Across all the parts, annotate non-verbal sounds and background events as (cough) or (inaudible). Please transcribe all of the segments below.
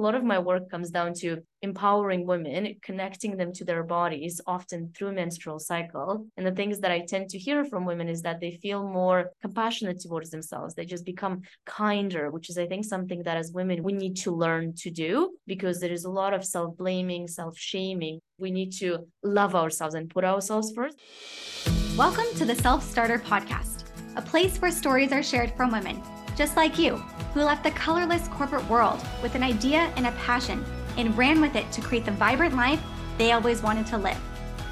lot of my work comes down to empowering women, connecting them to their bodies, often through menstrual cycle. And the things that I tend to hear from women is that they feel more compassionate towards themselves. They just become kinder, which is, I think, something that as women we need to learn to do because there is a lot of self blaming, self shaming. We need to love ourselves and put ourselves first. Welcome to the Self StartHer Podcast, a place where stories are shared from women, just like you, who left the colorless corporate world with an idea and a passion and ran with it to create the vibrant life they always wanted to live.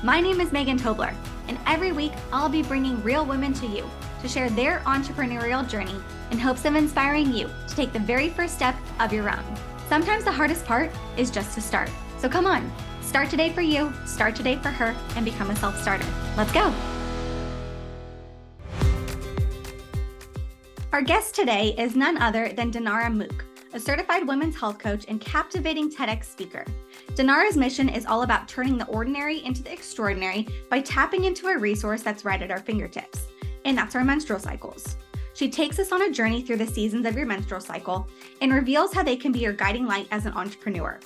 My name is Megan Tobler, and every week I'll be bringing real women to you to share their entrepreneurial journey in hopes of inspiring you to take the very first step of your own. Sometimes the hardest part is just to start. So come on, start today for you, start today for her, and become a self starter. Let's go. Our guest today is none other than Dinara Mukh, a certified women's health coach and captivating TEDx speaker. Dinara's mission is all about turning the ordinary into the extraordinary by tapping into a resource that's right at our fingertips, and that's our menstrual cycles. She takes us on a journey through the seasons of your menstrual cycle and reveals how they can be your guiding light as an entrepreneur.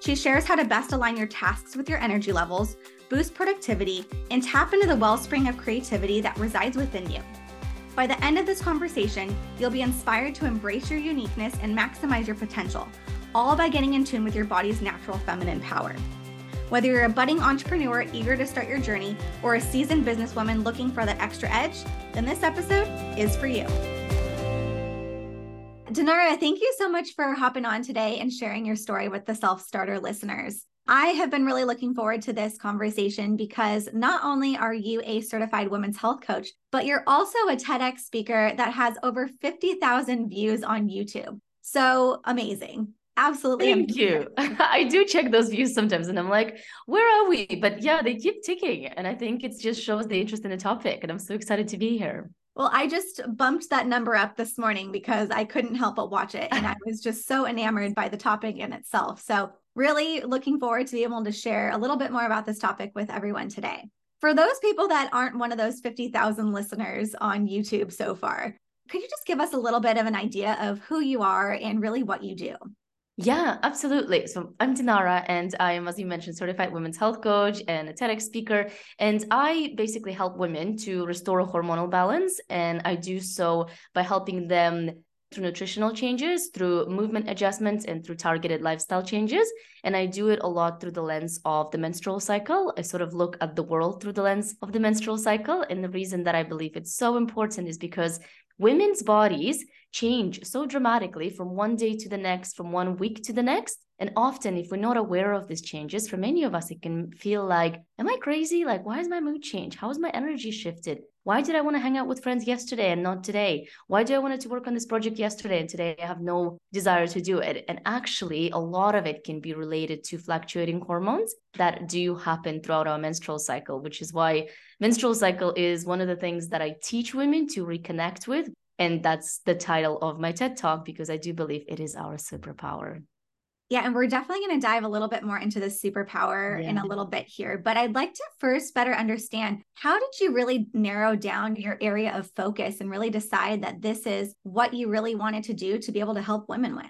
She shares how to best align your tasks with your energy levels, boost productivity, and tap into the wellspring of creativity that resides within you. By the end of this conversation, you'll be inspired to embrace your uniqueness and maximize your potential, all by getting in tune with your body's natural feminine power. Whether you're a budding entrepreneur eager to start your journey or a seasoned businesswoman looking for that extra edge, then this episode is for you. Dinara, thank you so much for hopping on today and sharing your story with the self starter listeners. I have been really looking forward to this conversation because not only are you a certified women's health coach, but you're also a TEDx speaker that has over 50,000 views on YouTube. So amazing. Absolutely. Thank amazing. you. (laughs) I do check those views sometimes and I'm like, where are we? But yeah, they keep ticking. And I think it just shows the interest in the topic. And I'm so excited to be here. Well, I just bumped that number up this morning because I couldn't help but watch it. And I was just so enamored by the topic in itself. So really looking forward to be able to share a little bit more about this topic with everyone today. For those people that aren't one of those 50,000 listeners on YouTube so far, could you just give us a little bit of an idea of who you are and really what you do? Yeah, absolutely. So I'm Dinara, and I am, as you mentioned, certified women's health coach and a TEDx speaker. And I basically help women to restore hormonal balance. And I do so by helping them through nutritional changes, through movement adjustments, and through targeted lifestyle changes. And I do it a lot through the lens of the menstrual cycle. I sort of look at the world through the lens of the menstrual cycle. And the reason that I believe it's so important is because women's bodies change so dramatically from one day to the next, from one week to the next. And often, if we're not aware of these changes, for many of us, it can feel like, Am I crazy? Like, why is my mood changed? How is my energy shifted? Why did I want to hang out with friends yesterday and not today? Why do I wanted to work on this project yesterday and today I have no desire to do it? And actually, a lot of it can be related to fluctuating hormones that do happen throughout our menstrual cycle, which is why menstrual cycle is one of the things that I teach women to reconnect with. And that's the title of my TED Talk because I do believe it is our superpower. Yeah, and we're definitely going to dive a little bit more into the superpower yeah. in a little bit here. But I'd like to first better understand how did you really narrow down your area of focus and really decide that this is what you really wanted to do to be able to help women with?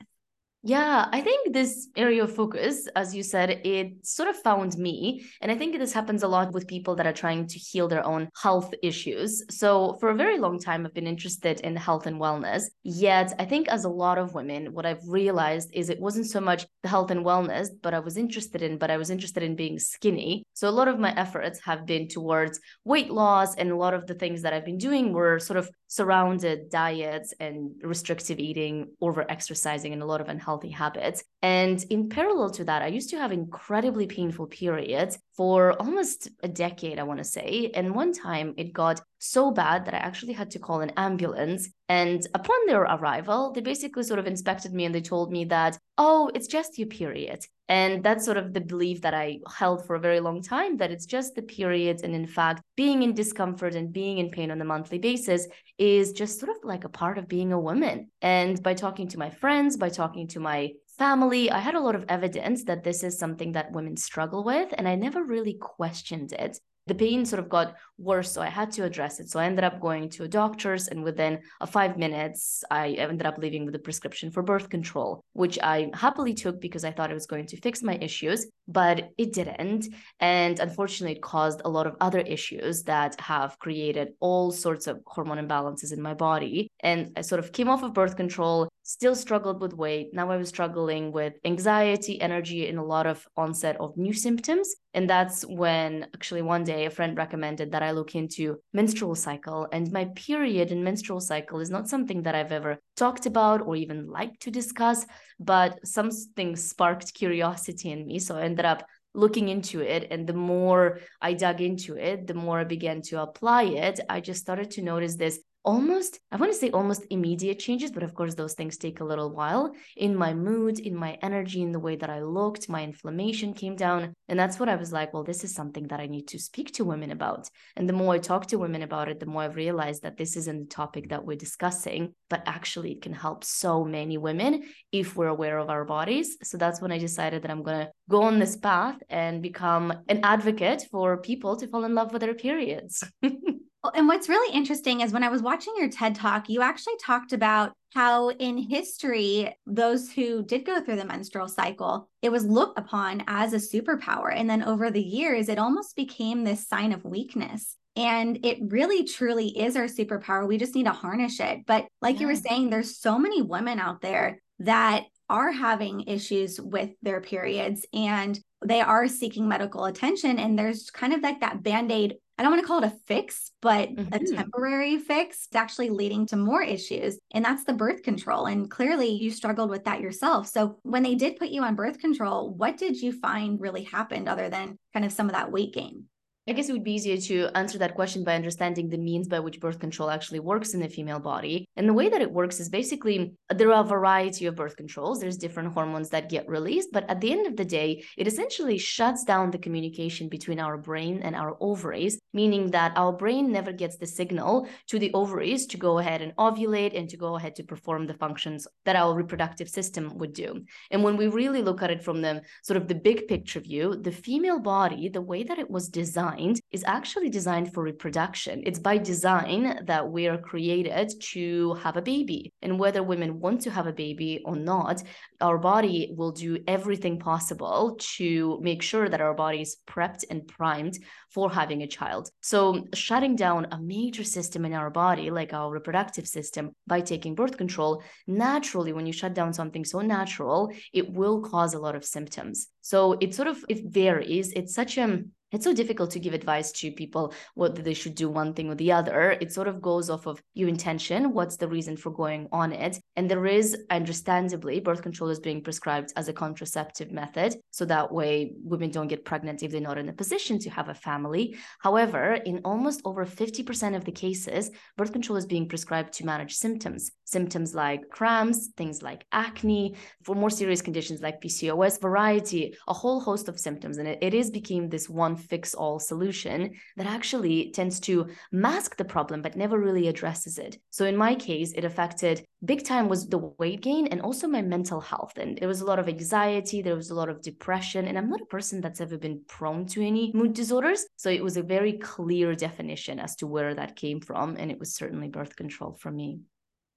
Yeah, I think this area of focus, as you said, it sort of found me. And I think this happens a lot with people that are trying to heal their own health issues. So, for a very long time, I've been interested in health and wellness. Yet, I think as a lot of women, what I've realized is it wasn't so much the health and wellness, but I was interested in, but I was interested in being skinny. So, a lot of my efforts have been towards weight loss. And a lot of the things that I've been doing were sort of surrounded diets and restrictive eating, over exercising, and a lot of unhealthy habits. And in parallel to that, I used to have incredibly painful periods for almost a decade, I want to say. And one time it got so bad that I actually had to call an ambulance. And upon their arrival, they basically sort of inspected me and they told me that, oh, it's just your period. And that's sort of the belief that I held for a very long time that it's just the period. And in fact, being in discomfort and being in pain on a monthly basis is just sort of like a part of being a woman. And by talking to my friends, by talking to my family, I had a lot of evidence that this is something that women struggle with. And I never really questioned it the pain sort of got worse. So I had to address it. So I ended up going to a doctor's, and within a five minutes, I ended up leaving with a prescription for birth control, which I happily took because I thought it was going to fix my issues, but it didn't. And unfortunately, it caused a lot of other issues that have created all sorts of hormone imbalances in my body. And I sort of came off of birth control, still struggled with weight. Now I was struggling with anxiety, energy, and a lot of onset of new symptoms. And that's when actually one day a friend recommended that I look into menstrual cycle. And my period and menstrual cycle is not something that I've ever talked about or even liked to discuss, but something sparked curiosity in me. So I ended up looking into it and the more i dug into it the more i began to apply it i just started to notice this almost i want to say almost immediate changes but of course those things take a little while. In my mood in my energy in the way that i looked my inflammation came down and that's what i was like well this is something that i need to speak to women about. And the more i talk to women about it the more i've realized that this isn't the topic that we're discussing but actually it can help so many women if we're aware of our bodies. So that's when i decided that i'm going to go on this path and become an advocate for people to fall in love with their periods (laughs) And what's really interesting is when I was watching your TED talk, you actually talked about how in history, those who did go through the menstrual cycle, it was looked upon as a superpower. And then over the years, it almost became this sign of weakness. And it really truly is our superpower. We just need to harness it. But like yeah. you were saying, there's so many women out there that are having issues with their periods and they are seeking medical attention. And there's kind of like that band aid I don't want to call it a fix, but mm-hmm. a temporary fix. It's actually leading to more issues. And that's the birth control. And clearly you struggled with that yourself. So when they did put you on birth control, what did you find really happened other than kind of some of that weight gain? I guess it would be easier to answer that question by understanding the means by which birth control actually works in the female body. And the way that it works is basically there are a variety of birth controls. There's different hormones that get released, but at the end of the day, it essentially shuts down the communication between our brain and our ovaries, meaning that our brain never gets the signal to the ovaries to go ahead and ovulate and to go ahead to perform the functions that our reproductive system would do. And when we really look at it from the sort of the big picture view, the female body, the way that it was designed designed is actually designed for reproduction. It's by design that we are created to have a baby. And whether women want to have a baby or not, our body will do everything possible to make sure that our body is prepped and primed for having a child. So, shutting down a major system in our body, like our reproductive system, by taking birth control, naturally, when you shut down something so natural, it will cause a lot of symptoms. So, it sort of it varies. It's such a it's so difficult to give advice to people whether they should do one thing or the other. It sort of goes off of your intention. What's the reason for going on it? And there is, understandably, birth control is being prescribed as a contraceptive method. So that way women don't get pregnant if they're not in a position to have a family. However, in almost over 50% of the cases, birth control is being prescribed to manage symptoms. Symptoms like cramps, things like acne, for more serious conditions like PCOS, variety, a whole host of symptoms. And it, it is became this one fix all solution that actually tends to mask the problem but never really addresses it. So in my case, it affected big time was the weight gain and also my mental health. And there was a lot of anxiety, there was a lot of depression. And I'm not a person that's ever been prone to any mood disorders. So it was a very clear definition as to where that came from. And it was certainly birth control for me.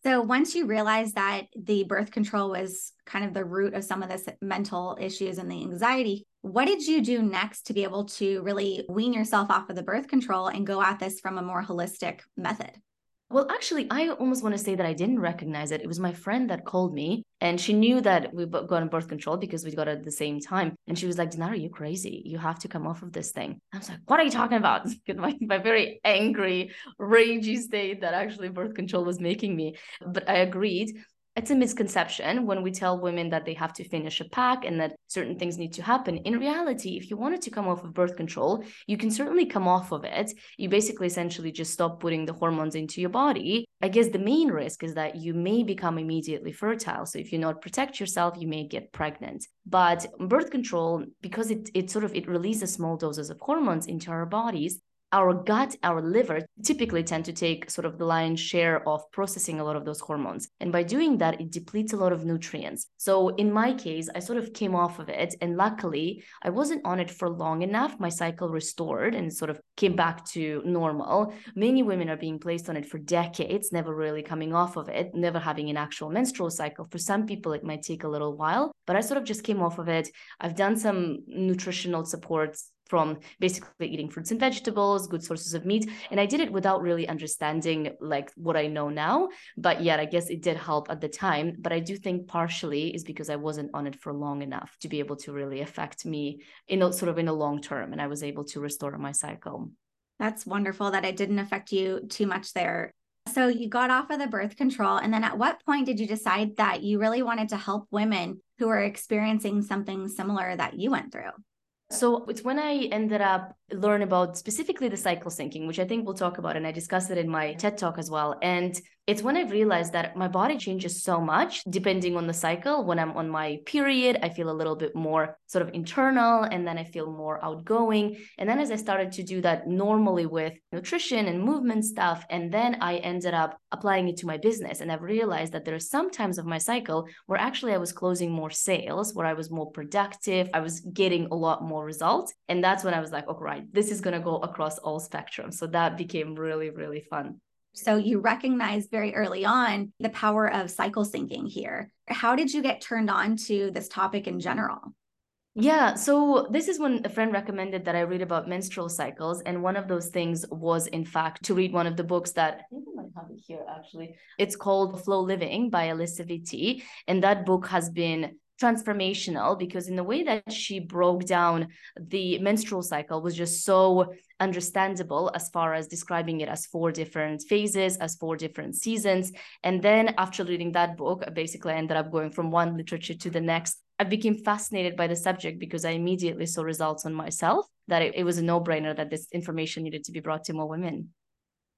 So once you realized that the birth control was kind of the root of some of this mental issues and the anxiety, what did you do next to be able to really wean yourself off of the birth control and go at this from a more holistic method? Well, actually, I almost want to say that I didn't recognize it. It was my friend that called me and she knew that we got on birth control because we got it at the same time. And she was like, Dinara, you crazy. You have to come off of this thing. I was like, what are you talking about? (laughs) my, my very angry, ragey state that actually birth control was making me. But I agreed it's a misconception when we tell women that they have to finish a pack and that certain things need to happen. In reality, if you wanted to come off of birth control, you can certainly come off of it. You basically essentially just stop putting the hormones into your body. I guess the main risk is that you may become immediately fertile. So if you not protect yourself, you may get pregnant. But birth control, because it it sort of it releases small doses of hormones into our bodies, our gut, our liver typically tend to take sort of the lion's share of processing a lot of those hormones. And by doing that, it depletes a lot of nutrients. So in my case, I sort of came off of it. And luckily, I wasn't on it for long enough. My cycle restored and sort of came back to normal. Many women are being placed on it for decades, never really coming off of it, never having an actual menstrual cycle. For some people, it might take a little while, but I sort of just came off of it. I've done some nutritional supports from basically eating fruits and vegetables, good sources of meat. And I did it without really understanding like what I know now. But yet, I guess it did help at the time. But I do think partially is because I wasn't on it for long enough to be able to really affect me in a sort of in a long term. And I was able to restore my cycle. That's wonderful that it didn't affect you too much there. So you got off of the birth control. And then at what point did you decide that you really wanted to help women who are experiencing something similar that you went through? So it's when I ended up learn about specifically the cycle syncing, which I think we'll talk about, and I discussed it in my TED talk as well. And it's when I've realized that my body changes so much depending on the cycle. When I'm on my period, I feel a little bit more sort of internal, and then I feel more outgoing. And then as I started to do that normally with nutrition and movement stuff, and then I ended up applying it to my business. And I've realized that there are some times of my cycle where actually I was closing more sales, where I was more productive, I was getting a lot more results. And that's when I was like, okay, right, this is going to go across all spectrums. So that became really, really fun. So you recognized very early on the power of cycle syncing here. How did you get turned on to this topic in general? Yeah, so this is when a friend recommended that I read about menstrual cycles. And one of those things was, in fact, to read one of the books that I think I might have it here actually. It's called Flow Living by Alisa Vitti. And that book has been transformational because in the way that she broke down the menstrual cycle was just so understandable as far as describing it as four different phases as four different seasons and then after reading that book I basically ended up going from one literature to the next i became fascinated by the subject because i immediately saw results on myself that it, it was a no-brainer that this information needed to be brought to more women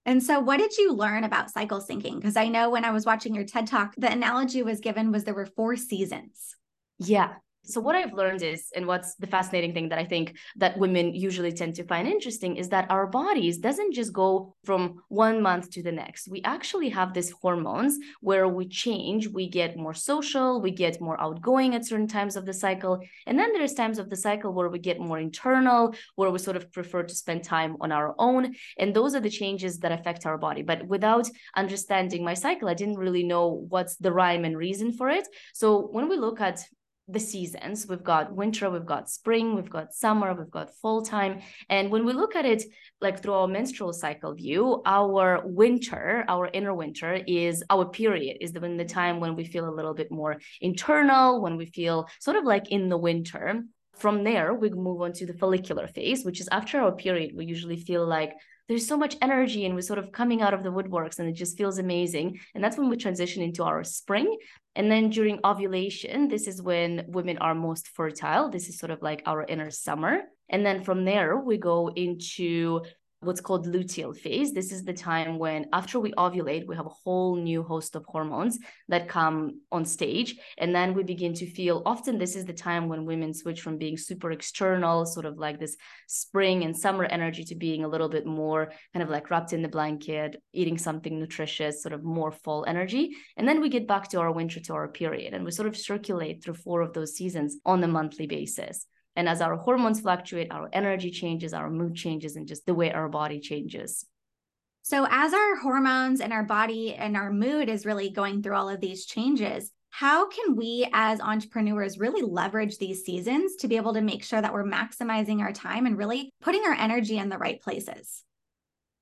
and so, what did you learn about cycle syncing? Because I know when I was watching your TED talk, the analogy was given was there were four seasons. Yeah. So what I've learned is, and what's the fascinating thing that I think that women usually tend to find interesting is that our bodies doesn't just go from one month to the next. We actually have these hormones where we change, we get more social, we get more outgoing at certain times of the cycle. And then there's times of the cycle where we get more internal, where we sort of prefer to spend time on our own. And those are the changes that affect our body. But without understanding my cycle, I didn't really know what's the rhyme and reason for it. So when we look at the seasons. We've got winter, we've got spring, we've got summer, we've got fall time. And when we look at it like through our menstrual cycle view, our winter, our inner winter is our period, is the, the time when we feel a little bit more internal, when we feel sort of like in the winter. From there, we move on to the follicular phase, which is after our period. We usually feel like there's so much energy and we're sort of coming out of the woodworks and it just feels amazing. And that's when we transition into our spring. And then during ovulation, this is when women are most fertile. This is sort of like our inner summer. And then from there, we go into what's called luteal phase. This is the time when, after we ovulate, we have a whole new host of hormones that come on stage. And then we begin to feel often this is the time when women switch from being super external, sort of like this spring and summer energy, to being a little bit more kind of like wrapped in the blanket, eating something nutritious, sort of more fall energy. And then we get back to our winter, to our period. And we sort of circulate through four of those seasons on a monthly basis. And as our hormones fluctuate, our energy changes, our mood changes, and just the way our body changes. So, as our hormones and our body and our mood is really going through all of these changes, how can we as entrepreneurs really leverage these seasons to be able to make sure that we're maximizing our time and really putting our energy in the right places?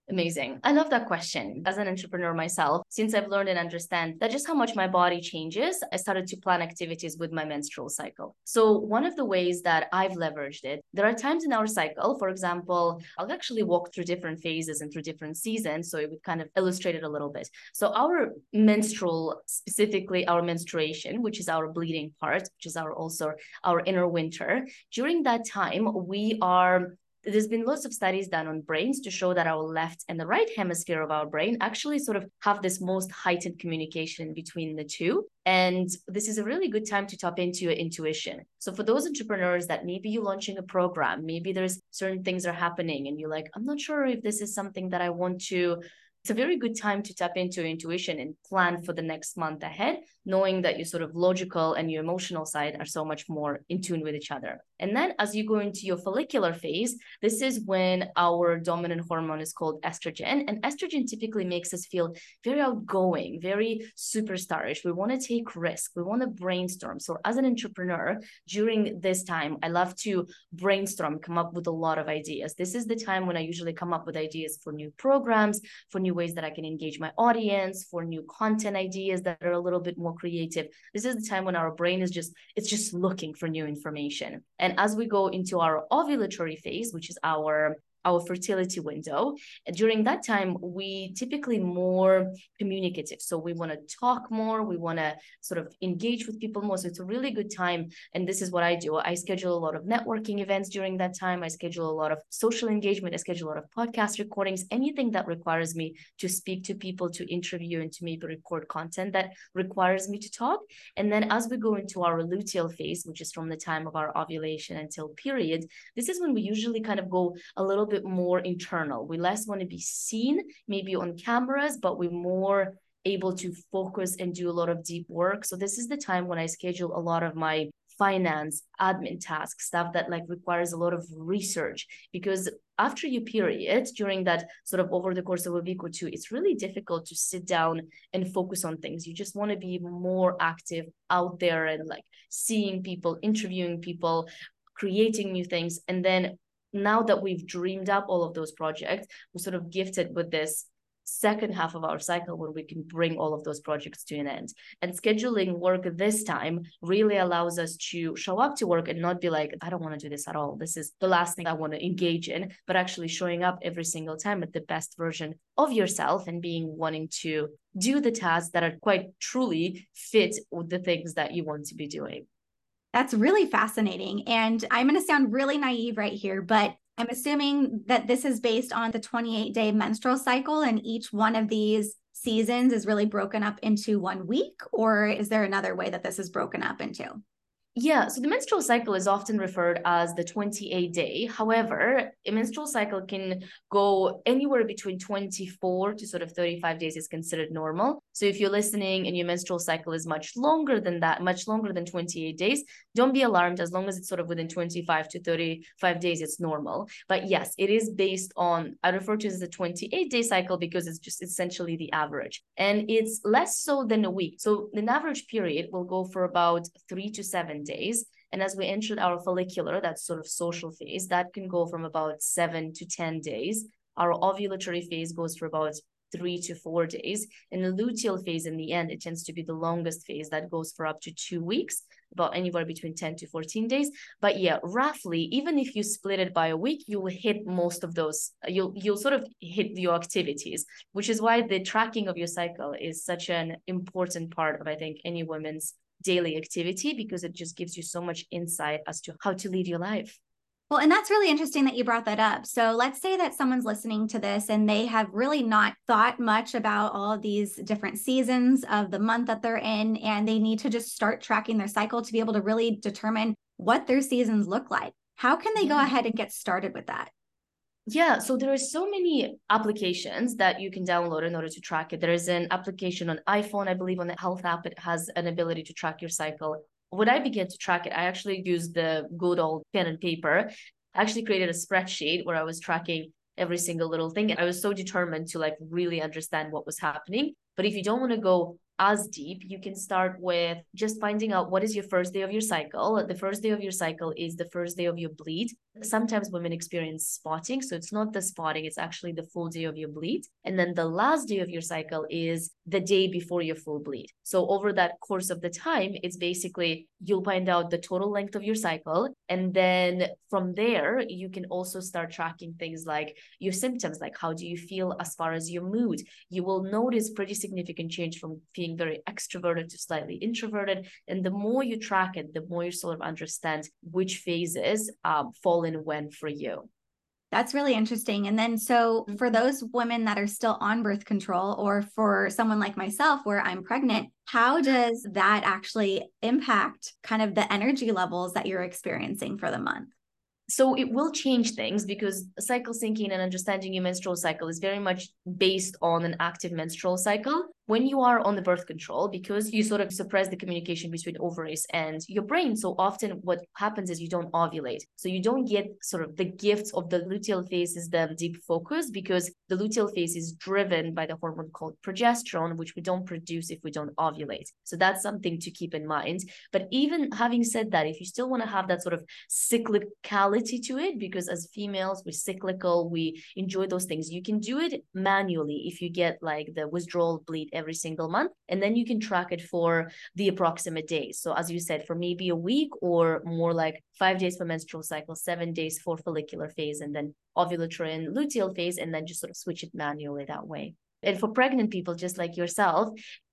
Amazing. I love that question. As an entrepreneur myself, since I've learned and understand that just how much my body changes, I started to plan activities with my menstrual cycle. So, one of the ways that I've leveraged it, there are times in our cycle, for example, I'll actually walk through different phases and through different seasons. So, it would kind of illustrate it a little bit. So, our menstrual, specifically our menstruation, which is our bleeding part, which is our also our inner winter, during that time, we are there's been lots of studies done on brains to show that our left and the right hemisphere of our brain actually sort of have this most heightened communication between the two. And this is a really good time to tap into your intuition. So for those entrepreneurs that maybe you're launching a program, maybe there's certain things are happening and you're like, I'm not sure if this is something that I want to it's a very good time to tap into your intuition and plan for the next month ahead, knowing that your sort of logical and your emotional side are so much more in tune with each other. And then as you go into your follicular phase, this is when our dominant hormone is called estrogen. And estrogen typically makes us feel very outgoing, very superstarish. We want to take risk. We want to brainstorm. So as an entrepreneur, during this time, I love to brainstorm, come up with a lot of ideas. This is the time when I usually come up with ideas for new programs, for new ways that I can engage my audience, for new content ideas that are a little bit more creative. This is the time when our brain is just, it's just looking for new information. And as we go into our ovulatory phase, which is our our fertility window. During that time, we typically more communicative. So we want to talk more, we want to sort of engage with people more. So it's a really good time. And this is what I do. I schedule a lot of networking events during that time. I schedule a lot of social engagement. I schedule a lot of podcast recordings, anything that requires me to speak to people, to interview, and to maybe record content that requires me to talk. And then as we go into our luteal phase, which is from the time of our ovulation until period, this is when we usually kind of go a little bit more internal. We less want to be seen, maybe on cameras, but we're more able to focus and do a lot of deep work. So this is the time when I schedule a lot of my finance, admin tasks, stuff that like requires a lot of research because after your period, during that sort of over the course of a week or two, it's really difficult to sit down and focus on things. You just want to be more active out there and like seeing people, interviewing people, creating new things. And then now that we've dreamed up all of those projects, we're sort of gifted with this second half of our cycle where we can bring all of those projects to an end. And scheduling work this time really allows us to show up to work and not be like, I don't want to do this at all. This is the last thing I want to engage in, but actually showing up every single time at the best version of yourself and being wanting to do the tasks that are quite truly fit with the things that you want to be doing. That's really fascinating. And I'm going to sound really naive right here, but I'm assuming that this is based on the 28 day menstrual cycle, and each one of these seasons is really broken up into one week, or is there another way that this is broken up into? Yeah, so the menstrual cycle is often referred as the 28 day. However, a menstrual cycle can go anywhere between 24 to sort of 35 days is considered normal. So if you're listening and your menstrual cycle is much longer than that, much longer than 28 days, don't be alarmed as long as it's sort of within 25 to 35 days, it's normal. But yes, it is based on, I refer to as the 28 day cycle because it's just essentially the average. And it's less so than a week. So an average period will go for about three to seven days. And as we entered our follicular, that sort of social phase, that can go from about seven to 10 days. Our ovulatory phase goes for about three to four days. And the luteal phase, in the end, it tends to be the longest phase that goes for up to two weeks, about anywhere between 10 to 14 days. But yeah, roughly, even if you split it by a week, you will hit most of those, you'll, you'll sort of hit your activities, which is why the tracking of your cycle is such an important part of, I think, any woman's daily activity because it just gives you so much insight as to how to lead your life. Well, and that's really interesting that you brought that up. So let's say that someone's listening to this and they have really not thought much about all of these different seasons of the month that they're in, and they need to just start tracking their cycle to be able to really determine what their seasons look like. How can they go mm-hmm. ahead and get started with that? Yeah, so there are so many applications that you can download in order to track it. There is an application on iPhone, I believe on the health app, it has an ability to track your cycle. When I began to track it, I actually used the good old pen and paper. I actually created a spreadsheet where I was tracking every single little thing. And I was so determined to like really understand what was happening. But if you don't want to go as deep, you can start with just finding out what is your first day of your cycle. The first day of your cycle is the first day of your bleed. Sometimes women experience spotting. So it's not the spotting, it's actually the full day of your bleed. And then the last day of your cycle is the day before your full bleed. So over that course of the time, it's basically you'll find out the total length of your cycle. And then from there, you can also start tracking things like your symptoms, like how do you feel as far as your mood. You will notice pretty significant change from being very extroverted to slightly introverted. And the more you track it, the more you sort of understand which phases um, fall in when for you. That's really interesting. And then, so for mm-hmm. those women that are still on birth control, or for someone like myself where I'm pregnant, how does that actually impact kind of the energy levels that you're experiencing for the month? so it will change things because cycle syncing and understanding your menstrual cycle is very much based on an active menstrual cycle when you are on the birth control, because you sort of suppress the communication between ovaries and your brain, so often what happens is you don't ovulate. So you don't get sort of the gifts of the luteal phase is the deep focus because the luteal phase is driven by the hormone called progesterone, which we don't produce if we don't ovulate. So that's something to keep in mind. But even having said that, if you still want to have that sort of cyclicality to it, because as females, we're cyclical, we enjoy those things, you can do it manually if you get like the withdrawal bleed every single month. And then you can track it for the approximate days. So, as you said, for maybe a week or more like five days for menstrual cycle, seven days for follicular phase, and then ovulatory and luteal phase, and then just sort of switch it manually that way. And for pregnant people, just like yourself,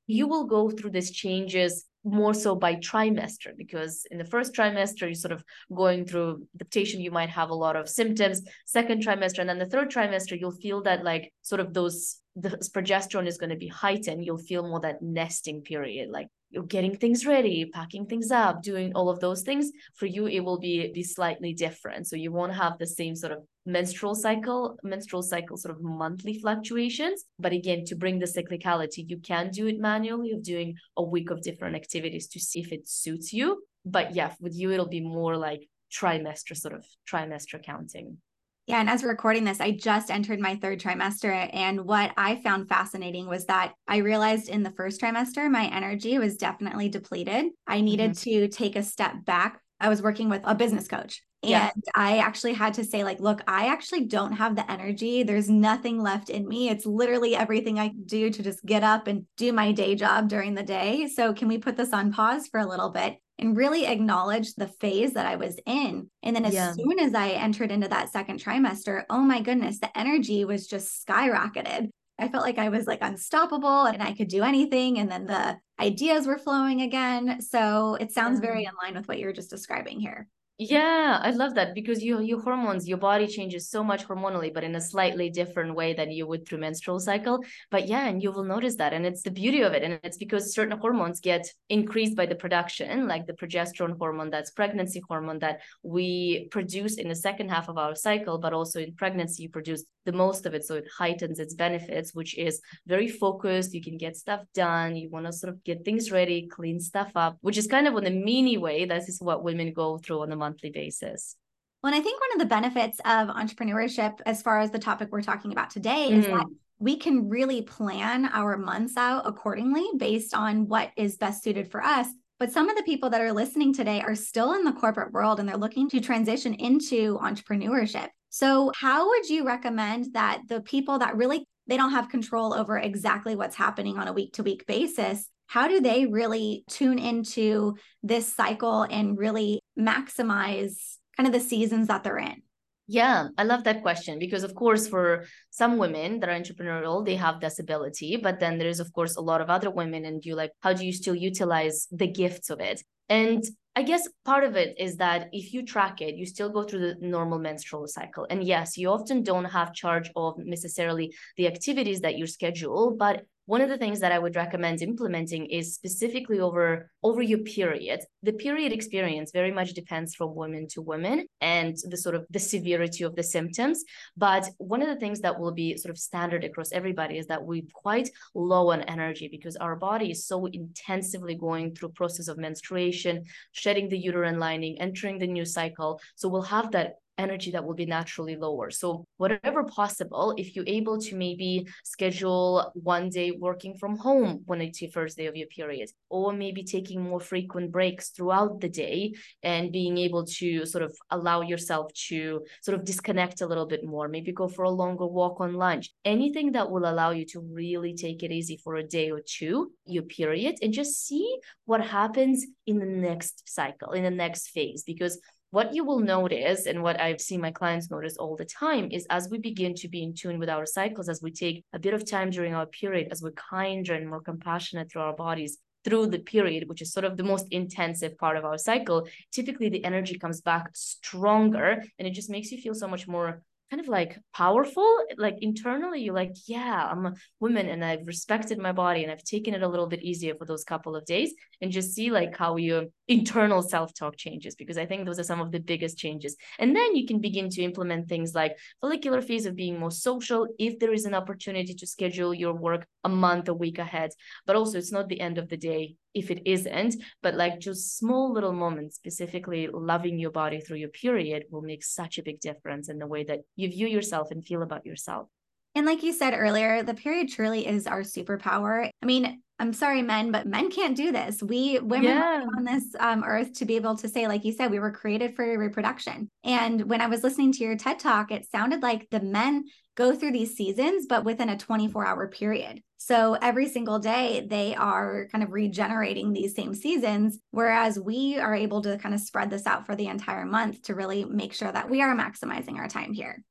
you will go through these changes more so by trimester because in the first trimester you're sort of going through adaptation you might have a lot of symptoms second trimester and then the third trimester you'll feel that like sort of those the progesterone is going to be heightened you'll feel more that nesting period like you're getting things ready packing things up doing all of those things. For you it will be be slightly different. So you won't have the same sort of menstrual cycle menstrual cycle sort of monthly fluctuations. But again to bring the cyclicality you can do it manually of doing a week of different activities to see if it suits you. But yeah with you it'll be more like trimester sort of trimester counting yeah. And as we're recording this, I just entered my third trimester. And what I found fascinating was that I realized in the first trimester, my energy was definitely depleted. I needed mm-hmm. to take a step back. I was working with a business coach. And yeah. I actually had to say, like, look, I actually don't have the energy. There's nothing left in me. It's literally everything I do to just get up and do my day job during the day. So, can we put this on pause for a little bit? and really acknowledge the phase that I was in. And then as yeah. soon as I entered into that second trimester, oh my goodness, the energy was just skyrocketed. I felt like I was like unstoppable and I could do anything. And then the ideas were flowing again. So it sounds very in line with what you're just describing here. Yeah, I love that because your your hormones, your body changes so much hormonally, but in a slightly different way than you would through menstrual cycle. But yeah, and you will notice that. And it's the beauty of it. And it's because certain hormones get increased by the production, like the progesterone hormone, that's pregnancy hormone that we produce in the second half of our cycle, but also in pregnancy, you produce the most of it. So it heightens its benefits, which is very focused. You can get stuff done. You want to sort of get things ready, clean stuff up, which is kind of in the mini way. This is what women go through on a monthly basis. Well, and I think one of the benefits of entrepreneurship, as far as the topic we're talking about today, mm. is that mm-hmm. we can really plan our months out accordingly based on what is best suited for us. But some of the people that are listening today are still in the corporate world and they're looking to transition into entrepreneurship. So, how would you recommend that the people that really they don't have control over exactly what's happening on a week to week basis, how do they really tune into this cycle and really maximize kind of the seasons that they're in? Yeah, I love that question because, of course, for some women that are entrepreneurial, they have this ability. But then there's, of course, a lot of other women, and you like, how do you still utilize the gifts of it? And I guess part of it is that if you track it, you still go through the normal menstrual cycle. And yes, you often don't have charge of necessarily the activities that you schedule, but one of the things that i would recommend implementing is specifically over over your period. The period experience very much depends from women to women and the sort of the severity of the symptoms. But one of the things that will be sort of standard across everybody is that we're quite low on energy because our body is so intensively going through process of menstruation shedding the uterine lining entering the new cycle. So we'll have that energy that will be naturally lower. So, whatever possible, if you're able to maybe schedule one day working from home when it's your first day of your period, or maybe taking more frequent breaks throughout the day and being able to sort of allow yourself to sort of disconnect a little bit more, maybe go for a longer walk on lunch, anything that will allow you to really take it easy for a day or two, your period, and just see what happens in the next cycle, in the next phase. Because what you will notice and what I've seen my clients notice all the time is as we begin to be in tune with our cycles, as we take a bit of time during our period, as we're kinder and more compassionate through our bodies, through the period, which is sort of the most intensive part of our cycle, typically the energy comes back stronger and it just makes you feel so much more kind of like powerful like internally you're like yeah i'm a woman and i've respected my body and i've taken it a little bit easier for those couple of days and just see like how your internal self-talk changes because i think those are some of the biggest changes. And then you can begin to implement things like follicular phase of being more social if there is an opportunity to schedule your work a month a week ahead but also it's not the end of the day if it isn't but like just small little moments specifically loving your body through your period will make such a big difference in the way that you view yourself and feel about yourself and like you said earlier the period truly is our superpower i mean I'm sorry, men, but men can't do this. We women yeah. on this um, earth to be able to say, like you said, we were created for reproduction. And when I was listening to your TED talk, it sounded like the men go through these seasons, but within a 24 hour period. So every single day, they are kind of regenerating these same seasons, whereas we are able to kind of spread this out for the entire month to really make sure that we are maximizing our time here.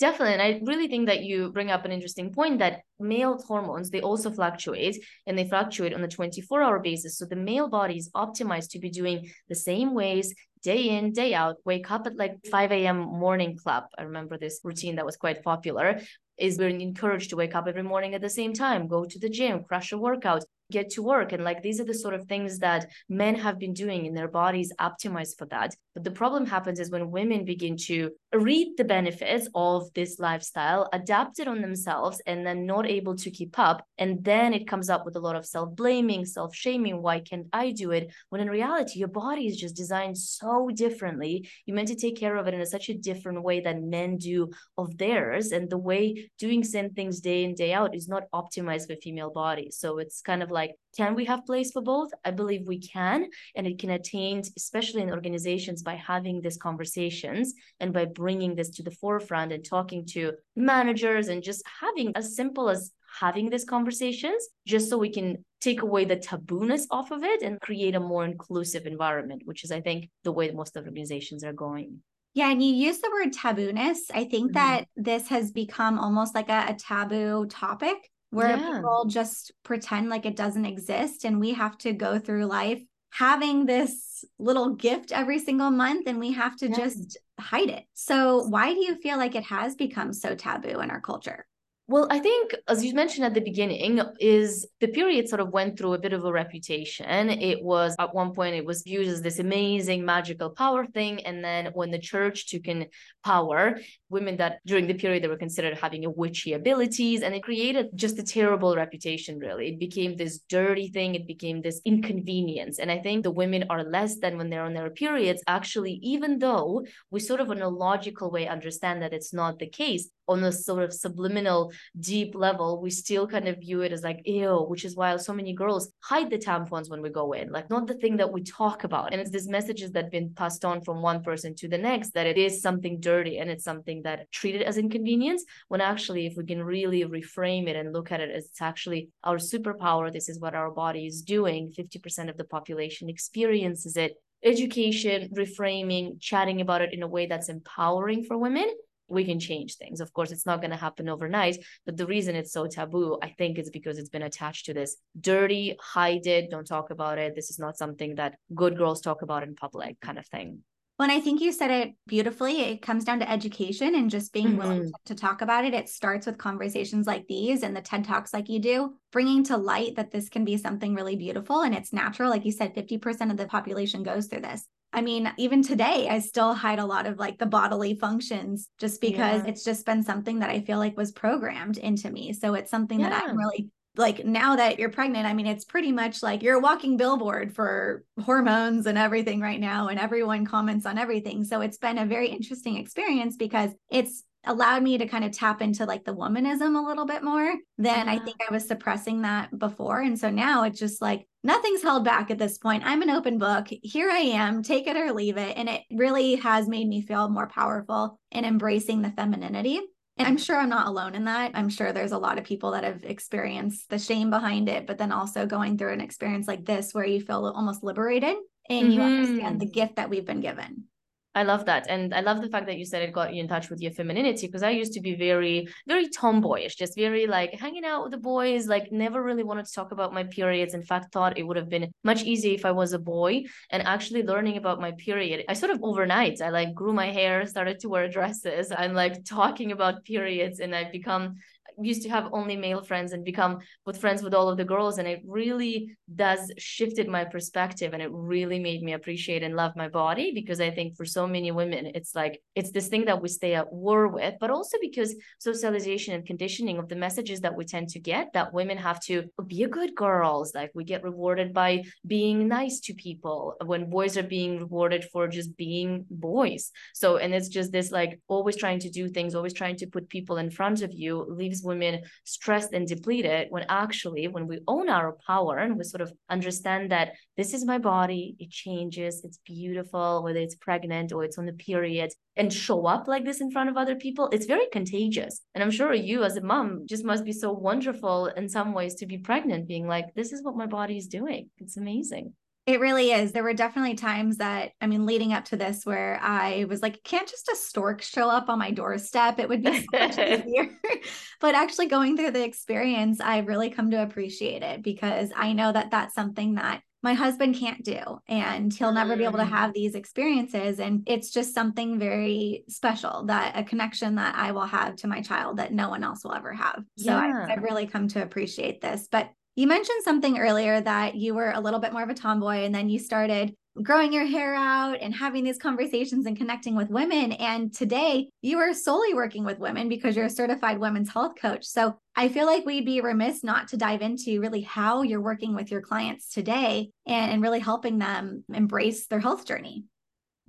Definitely. And I really think that you bring up an interesting point that male hormones, they also fluctuate and they fluctuate on a 24 hour basis. So the male body is optimized to be doing the same ways day in, day out, wake up at like 5 a.m. morning club. I remember this routine that was quite popular is being encouraged to wake up every morning at the same time, go to the gym, crush a workout, get to work. And like these are the sort of things that men have been doing in their bodies optimized for that. But the problem happens is when women begin to read the benefits of this lifestyle, adapt it on themselves, and then not able to keep up. And then it comes up with a lot of self blaming, self shaming. Why can't I do it? When in reality, your body is just designed so differently. You're meant to take care of it in a, such a different way than men do of theirs. And the way doing same things day in, day out is not optimized for female bodies. So it's kind of like can we have place for both? I believe we can, and it can attain, especially in organizations, by having these conversations and by bringing this to the forefront and talking to managers and just having as simple as having these conversations, just so we can take away the tabooness off of it and create a more inclusive environment, which is, I think, the way most of organizations are going. Yeah, and you use the word tabooness. I think mm-hmm. that this has become almost like a, a taboo topic where yeah. people just pretend like it doesn't exist and we have to go through life having this little gift every single month and we have to yeah. just hide it. So, why do you feel like it has become so taboo in our culture? Well, I think, as you mentioned at the beginning, is the period sort of went through a bit of a reputation. It was at one point it was viewed as this amazing magical power thing, and then when the church took in power, women that during the period they were considered having a witchy abilities, and it created just a terrible reputation. Really, it became this dirty thing. It became this inconvenience, and I think the women are less than when they're on their periods. Actually, even though we sort of in a logical way understand that it's not the case, on a sort of subliminal deep level we still kind of view it as like ew which is why so many girls hide the tampons when we go in like not the thing that we talk about. And it's these messages that have been passed on from one person to the next that it is something dirty and it's something that treated as inconvenience when actually if we can really reframe it and look at it as it's actually our superpower this is what our body is doing 50% of the population experiences it. Education, reframing, chatting about it in a way that's empowering for women we can change things. Of course, it's not going to happen overnight, but the reason it's so taboo, I think, is because it's been attached to this dirty, hide it, don't talk about it. This is not something that good girls talk about in public kind of thing. Well, I think you said it beautifully. It comes down to education and just being mm-hmm. willing to talk about it. It starts with conversations like these and the TED Talks like you do, bringing to light that this can be something really beautiful and it's natural. Like you said, 50% of the population goes through this. I mean, even today, I still hide a lot of like the bodily functions just because yeah. it's just been something that I feel like was programmed into me. So it's something yeah. that I'm really like now that you're pregnant, I mean, it's pretty much like you're a walking billboard for hormones and everything right now, and everyone comments on everything. So it's been a very interesting experience because it's allowed me to kind of tap into like the womanism a little bit more than yeah. I think I was suppressing that before. And so now it's just like nothing's held back at this point. I'm an open book. Here I am, take it or leave it. And it really has made me feel more powerful in embracing the femininity. And I'm sure I'm not alone in that. I'm sure there's a lot of people that have experienced the shame behind it, but then also going through an experience like this where you feel almost liberated and mm-hmm. you understand the mm-hmm. gift that we've been given. I love that. And I love the fact that you said it got you in touch with your femininity because I used to be very, very tomboyish, just very like hanging out with the boys, like never really wanted to talk about my periods. In fact, thought it would have been much easier if I was a boy and actually learning about my period. I sort of overnight, I like grew my hair, started to wear dresses. I'm like talking about periods and I've become used to have only male friends and become with friends with all of the girls and it really does shifted my perspective and it really made me appreciate and love my body because i think for so many women it's like it's this thing that we stay at war with but also because socialization and conditioning of the messages that we tend to get that women have to be a good girls like we get rewarded by being nice to people when boys are being rewarded for just being boys. So and it's just this like always trying to do things always trying to put people in front of you leaves women stressed and depleted when actually when we own our power and we sort of understand that this is my body it changes it's beautiful whether it's pregnant or it's on the period and show up like this in front of other people it's very contagious. And i'm sure you as a mom just must be so wonderful in some ways to be pregnant being like this is what my body is doing. It's amazing it really is. There were definitely times that, I mean, leading up to this, where I was like, can't just a stork show up on my doorstep? It would be so much (laughs) easier. (laughs) but actually, going through the experience, I've really come to appreciate it because I know that that's something that my husband can't do and he'll never be able to mm. have these experiences and it's just something very special that a connection that i will have to my child that no one else will ever have so yeah. I, i've really come to appreciate this but you mentioned something earlier that you were a little bit more of a tomboy and then you started growing your hair out and having these conversations and connecting with women. And today you are solely working with women because you're a certified women's health coach. So I feel like we'd be remiss not to dive into really how you're working with your clients today and, and really helping them embrace their health journey.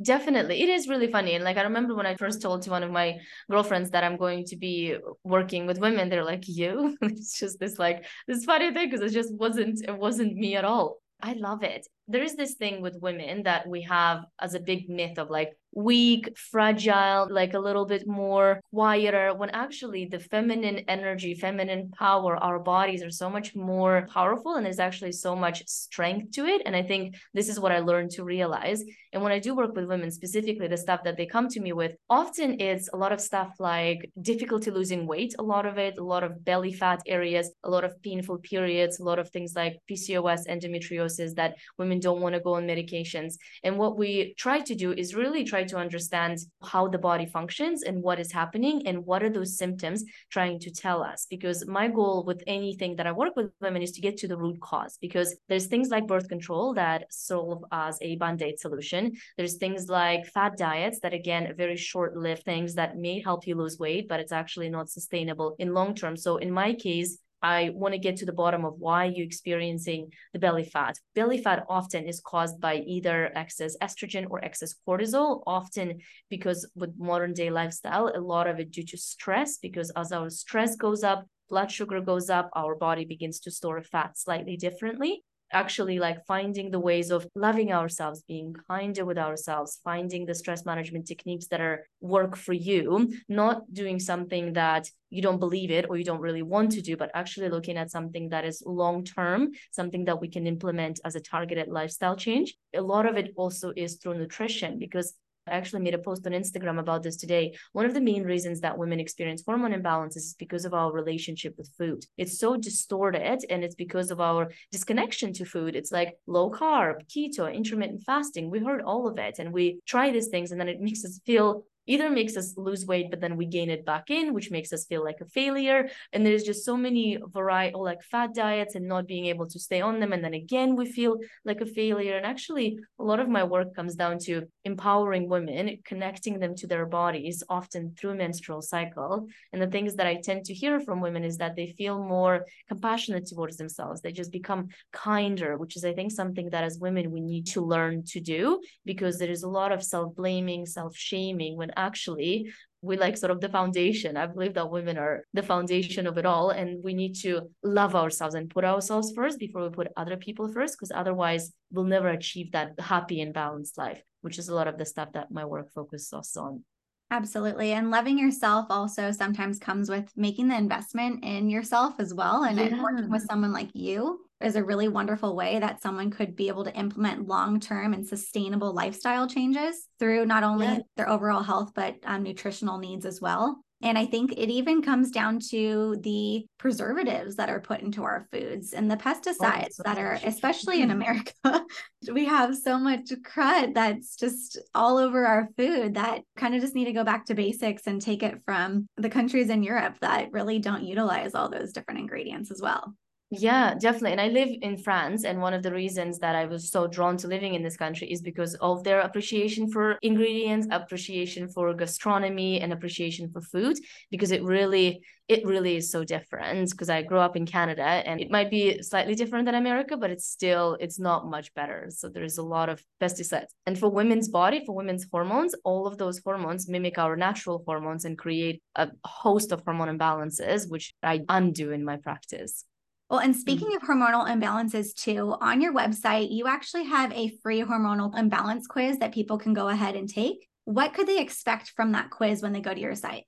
Definitely. It is really funny. And like I remember when I first told to one of my girlfriends that I'm going to be working with women, they're like, you? (laughs) it's just this like this funny thing because it just wasn't it wasn't me at all. I love it. There is this thing with women that we have as a big myth of like, weak, fragile, like a little bit more quieter, when actually the feminine energy, feminine power, our bodies are so much more powerful and there's actually so much strength to it. And I think this is what I learned to realize. And when I do work with women, specifically the stuff that they come to me with, often it's a lot of stuff like difficulty losing weight, a lot of it, a lot of belly fat areas, a lot of painful periods, a lot of things like PCOS, endometriosis that women don't want to go on medications. And what we try to do is really try try to understand how the body functions and what is happening and what are those symptoms trying to tell us. Because my goal with anything that I work with women is to get to the root cause. Because there's things like birth control that solve as a band-aid solution. There's things like fat diets that again very short-lived things that may help you lose weight, but it's actually not sustainable in long term. So in my case, I want to get to the bottom of why you're experiencing the belly fat. Belly fat often is caused by either excess estrogen or excess cortisol, often because with modern day lifestyle, a lot of it due to stress, because as our stress goes up, blood sugar goes up, our body begins to store fat slightly differently actually like finding the ways of loving ourselves being kinder with ourselves finding the stress management techniques that are work for you not doing something that you don't believe it or you don't really want to do but actually looking at something that is long term something that we can implement as a targeted lifestyle change. A lot of it also is through nutrition because I actually made a post on Instagram about this today. One of the main reasons that women experience hormone imbalances is because of our relationship with food. It's so distorted and it's because of our disconnection to food. It's like low carb, keto, intermittent fasting. We heard all of it and we try these things and then it (laughs) makes us feel either makes us lose weight but then we gain it back in which makes us feel like a failure. And there's just so many variety like fat diets and not being able to stay on them. And then again we feel like a failure. And actually a lot of my work comes down to empowering women connecting them to their bodies often through menstrual cycle. And the things that i tend to hear from women is that they feel more compassionate towards themselves. They just become kinder which is i think something that as women we need to learn to do because there is a lot of self-blaming self-shaming when actually we like sort of the foundation. I believe that women are the foundation of it all. And we need to love ourselves and put ourselves first before we put other people first, because otherwise we'll never achieve that happy and balanced life, which is a lot of the stuff that my work focuses on. Absolutely. And loving yourself also sometimes comes with making the investment in yourself as well. And yeah. working with someone like you is a really wonderful way that someone could be able to implement long term and sustainable lifestyle changes through not only yeah. their overall health, but um, nutritional needs as well. And I think it even comes down to the preservatives that are put into our foods and the oh, pesticides oh, that are, especially in America, (laughs) we have so much crud that's just all over our food that kind of just need to go back to basics and take it from the countries in Europe that really don't utilize all those different ingredients as well. Yeah, definitely. And I live in France. And one of the reasons that I was so drawn to living in this country is because of their appreciation for ingredients, appreciation for gastronomy, and appreciation for food, because it really, it really is so different. Because I grew up in Canada and it might be slightly different than America, but it's still, it's not much better. So there's a lot of pesticides. And for women's body, for women's hormones, all of those hormones mimic our natural hormones and create a host of hormone imbalances, which I undo in my practice. Well, and speaking mm-hmm. of hormonal imbalances too, on your website, you actually have a free hormonal imbalance quiz that people can go ahead and take. What could they expect from that quiz when they go to your site?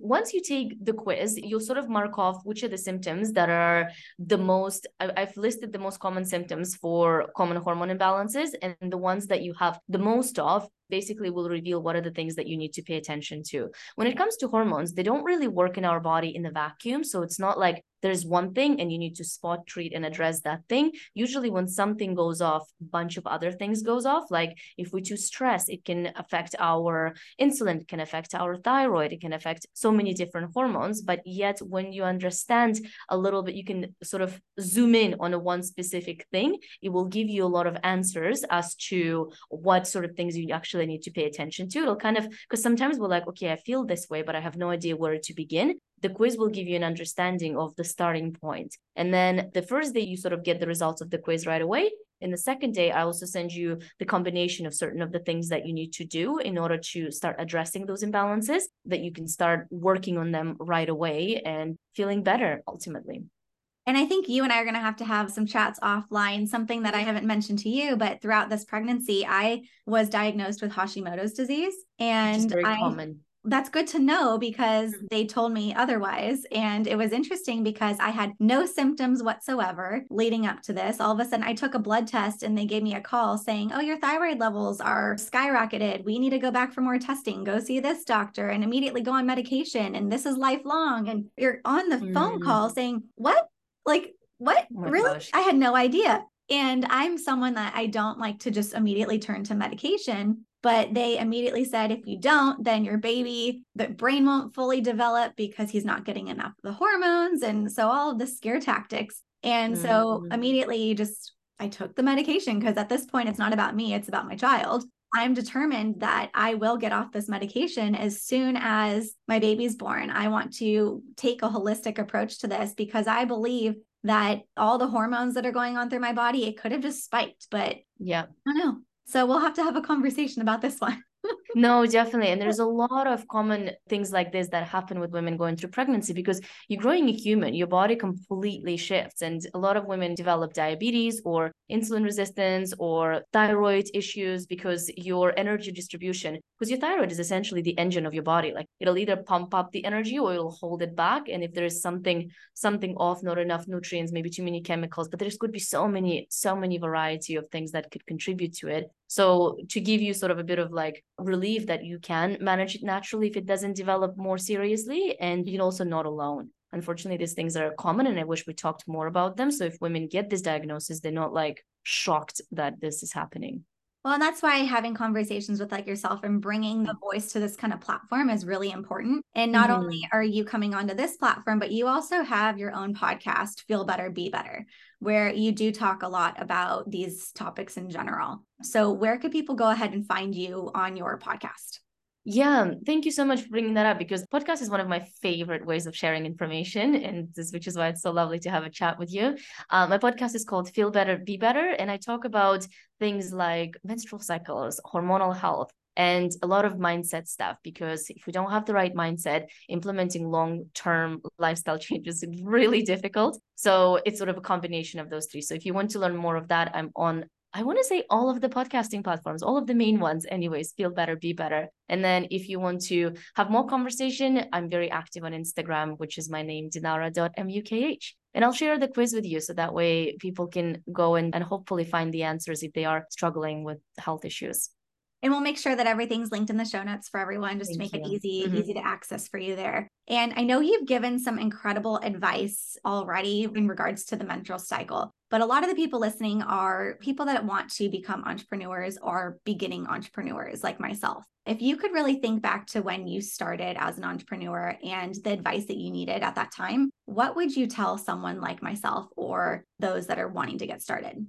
once you take the quiz, you'll sort of mark off which are the symptoms that are the most. I've listed the most common symptoms for common hormone imbalances, and the ones that you have the most of basically will reveal what are the things that you need to pay attention to. When it comes to hormones, they don't really work in our body in the vacuum. So it's not like there's one thing and you need to spot treat and address that thing usually when something goes off a bunch of other things goes off like if we too stress it can affect our insulin it can affect our thyroid it can affect so many different hormones but yet when you understand a little bit you can sort of zoom in on a one specific thing it will give you a lot of answers as to what sort of things you actually need to pay attention to it'll kind of because sometimes we're like okay i feel this way but i have no idea where to begin the quiz will give you an understanding of the starting point. And then the first day, you sort of get the results of the quiz right away. In the second day, I also send you the combination of certain of the things that you need to do in order to start addressing those imbalances, that you can start working on them right away and feeling better ultimately. And I think you and I are going to have to have some chats offline. Something that I haven't mentioned to you, but throughout this pregnancy, I was diagnosed with Hashimoto's disease, and very I, common that's good to know because mm-hmm. they told me otherwise. And it was interesting because I had no symptoms whatsoever leading up to this. All of a sudden, I took a blood test and they gave me a call saying, Oh, your thyroid levels are skyrocketed. We need to go back for more testing. Go see this doctor and immediately go on medication. And this is lifelong. And you're on the mm-hmm. phone call saying, What? Like, what? Oh really? Gosh. I had no idea. And I'm someone that I don't like to just immediately turn to medication but they immediately said if you don't then your baby the brain won't fully develop because he's not getting enough of the hormones and so all of the scare tactics and mm-hmm. so immediately just i took the medication because at this point it's not about me it's about my child i'm determined that i will get off this medication as soon as my baby's born. I want to take a holistic approach to this because i believe that all the hormones that are going on through my body it could have just spiked but yeah i don't know. So we'll have to have a conversation about this one. No, definitely. And there's a lot of common things like this that happen with women going through pregnancy because you're growing a human, your body completely shifts. And a lot of women develop diabetes or insulin resistance or thyroid issues because your energy distribution, because your thyroid is essentially the engine of your body. Like it'll either pump up the energy or it'll hold it back. And if there is something, something off, not enough nutrients, maybe too many chemicals, but there's could be so many, so many variety of things that could contribute to it. So to give you sort of a bit of like relief that you can manage it naturally if it doesn't develop more seriously and you're also not alone. Unfortunately, these things are common and I wish we talked more about them. So if women get this diagnosis, they're not like shocked that this is happening. Well, and that's why having conversations with like yourself and bringing the voice to this kind of platform is really important. And not mm-hmm. only are you coming onto this platform, but you also have your own podcast, Feel Better, Be Better, where you do talk a lot about these topics in general. So, where could people go ahead and find you on your podcast? Yeah, thank you so much for bringing that up because podcast is one of my favorite ways of sharing information, and this, which is why it's so lovely to have a chat with you. Uh, my podcast is called Feel Better, Be Better, and I talk about things like menstrual cycles, hormonal health, and a lot of mindset stuff because if we don't have the right mindset implementing long-term lifestyle (laughs) changes is really difficult so it's sort of a combination of those three so if you want to learn more of that i'm on I want to say all of the podcasting platforms, all of the main ones, anyways, feel better, be better. And then if you want to have more conversation, I'm very active on Instagram, which is my name, dinara.mukh. And I'll share the quiz with you so that way people can go and, and hopefully find the answers if they are struggling with health issues. And we'll make sure that everything's linked in the show notes for everyone just Thank to make you. it easy, mm-hmm. easy to access for you there. And I know you've given some incredible advice already in regards to the menstrual cycle. But a lot of the people listening are people that want to become entrepreneurs or beginning entrepreneurs like myself. If you could really think back to when you started as an entrepreneur and the advice that you needed at that time, what would you tell someone like myself or those that are wanting to get started?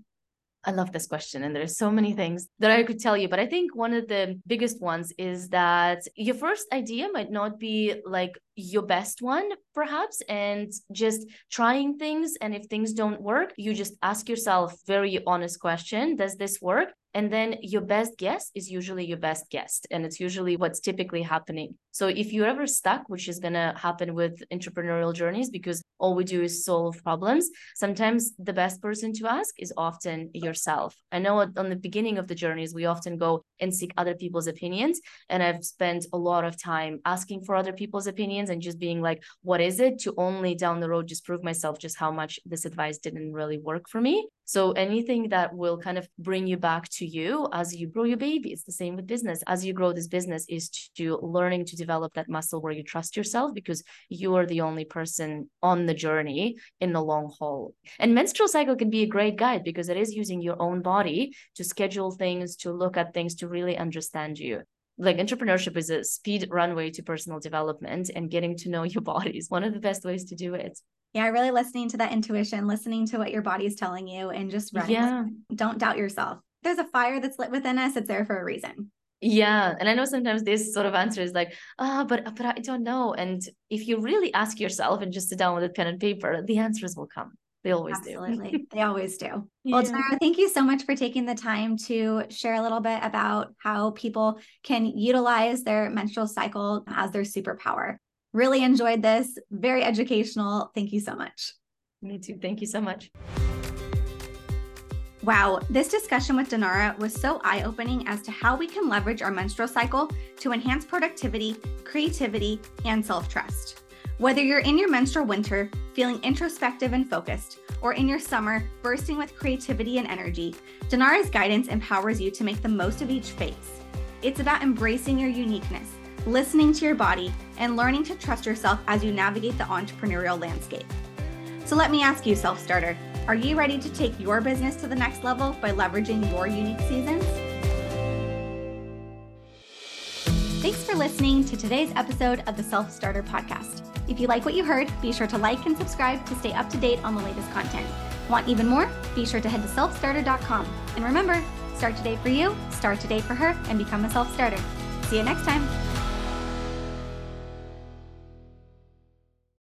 I love this question. And there's so many things that I could tell you. But I think one of the biggest ones is that your first idea might not be like your best one, perhaps, and just trying things. And if things don't work, you just ask yourself very honest question Does this work? And then your best guess is usually your best guess. And it's usually what's typically happening. So if you're ever stuck, which is going to happen with entrepreneurial journeys, because all we do is solve problems, sometimes the best person to ask is often yourself. I know on the beginning of the journeys, we often go and seek other people's opinions. And I've spent a lot of time asking for other people's opinions and just being like, what is it? To only down the road just prove myself just how much this advice didn't really work for me. So anything that will kind of bring you back to you as you grow your baby, it's the same with business. As you grow this business is to learning to develop that muscle where you trust yourself because you are the only person on the journey in the long haul. And menstrual cycle can be a great guide because it is using your own body to schedule things, to look at things, to really understand you like entrepreneurship is a speed runway to personal development and getting to know (laughs) your body is one of the best ways to do it yeah, really listening to that intuition, listening to what your body is telling you, and just running. Yeah. Don't doubt yourself. There's a fire that's lit within us. It's there for a reason. Yeah, and I know sometimes this sort of answer is like, ah, oh, but but I don't know. And if you really ask yourself and just sit down with a pen and paper, the answers will come. They always Absolutely. do. Absolutely. they always do. Well, Dinara, thank you so much for taking the time to share a little bit about how people can utilize their menstrual cycle as their superpower. Really enjoyed this. Very educational. Thank you so much. Me too. Thank you so much. Wow, this discussion with Dinara was so eye opening as to how we can leverage our menstrual cycle to enhance productivity, creativity, and self trust. Whether you're in your menstrual winter, feeling introspective and focused, or in your summer, bursting with creativity and energy, Dinara's guidance empowers you to make the most of each phase. It's about embracing your uniqueness listening to your body, and learning to trust yourself as you navigate the entrepreneurial landscape. So let me ask you, self starter, are you ready to take your business to the next level by leveraging your unique seasons? Thanks for listening to today's episode of the Self StartHer Podcast. If you like what you heard, be sure to like and subscribe to stay up to date on the latest content. Want even more? Be sure to head to selfstarter.com. And remember, start today for you, start today for her, and become a self starter. See you next time.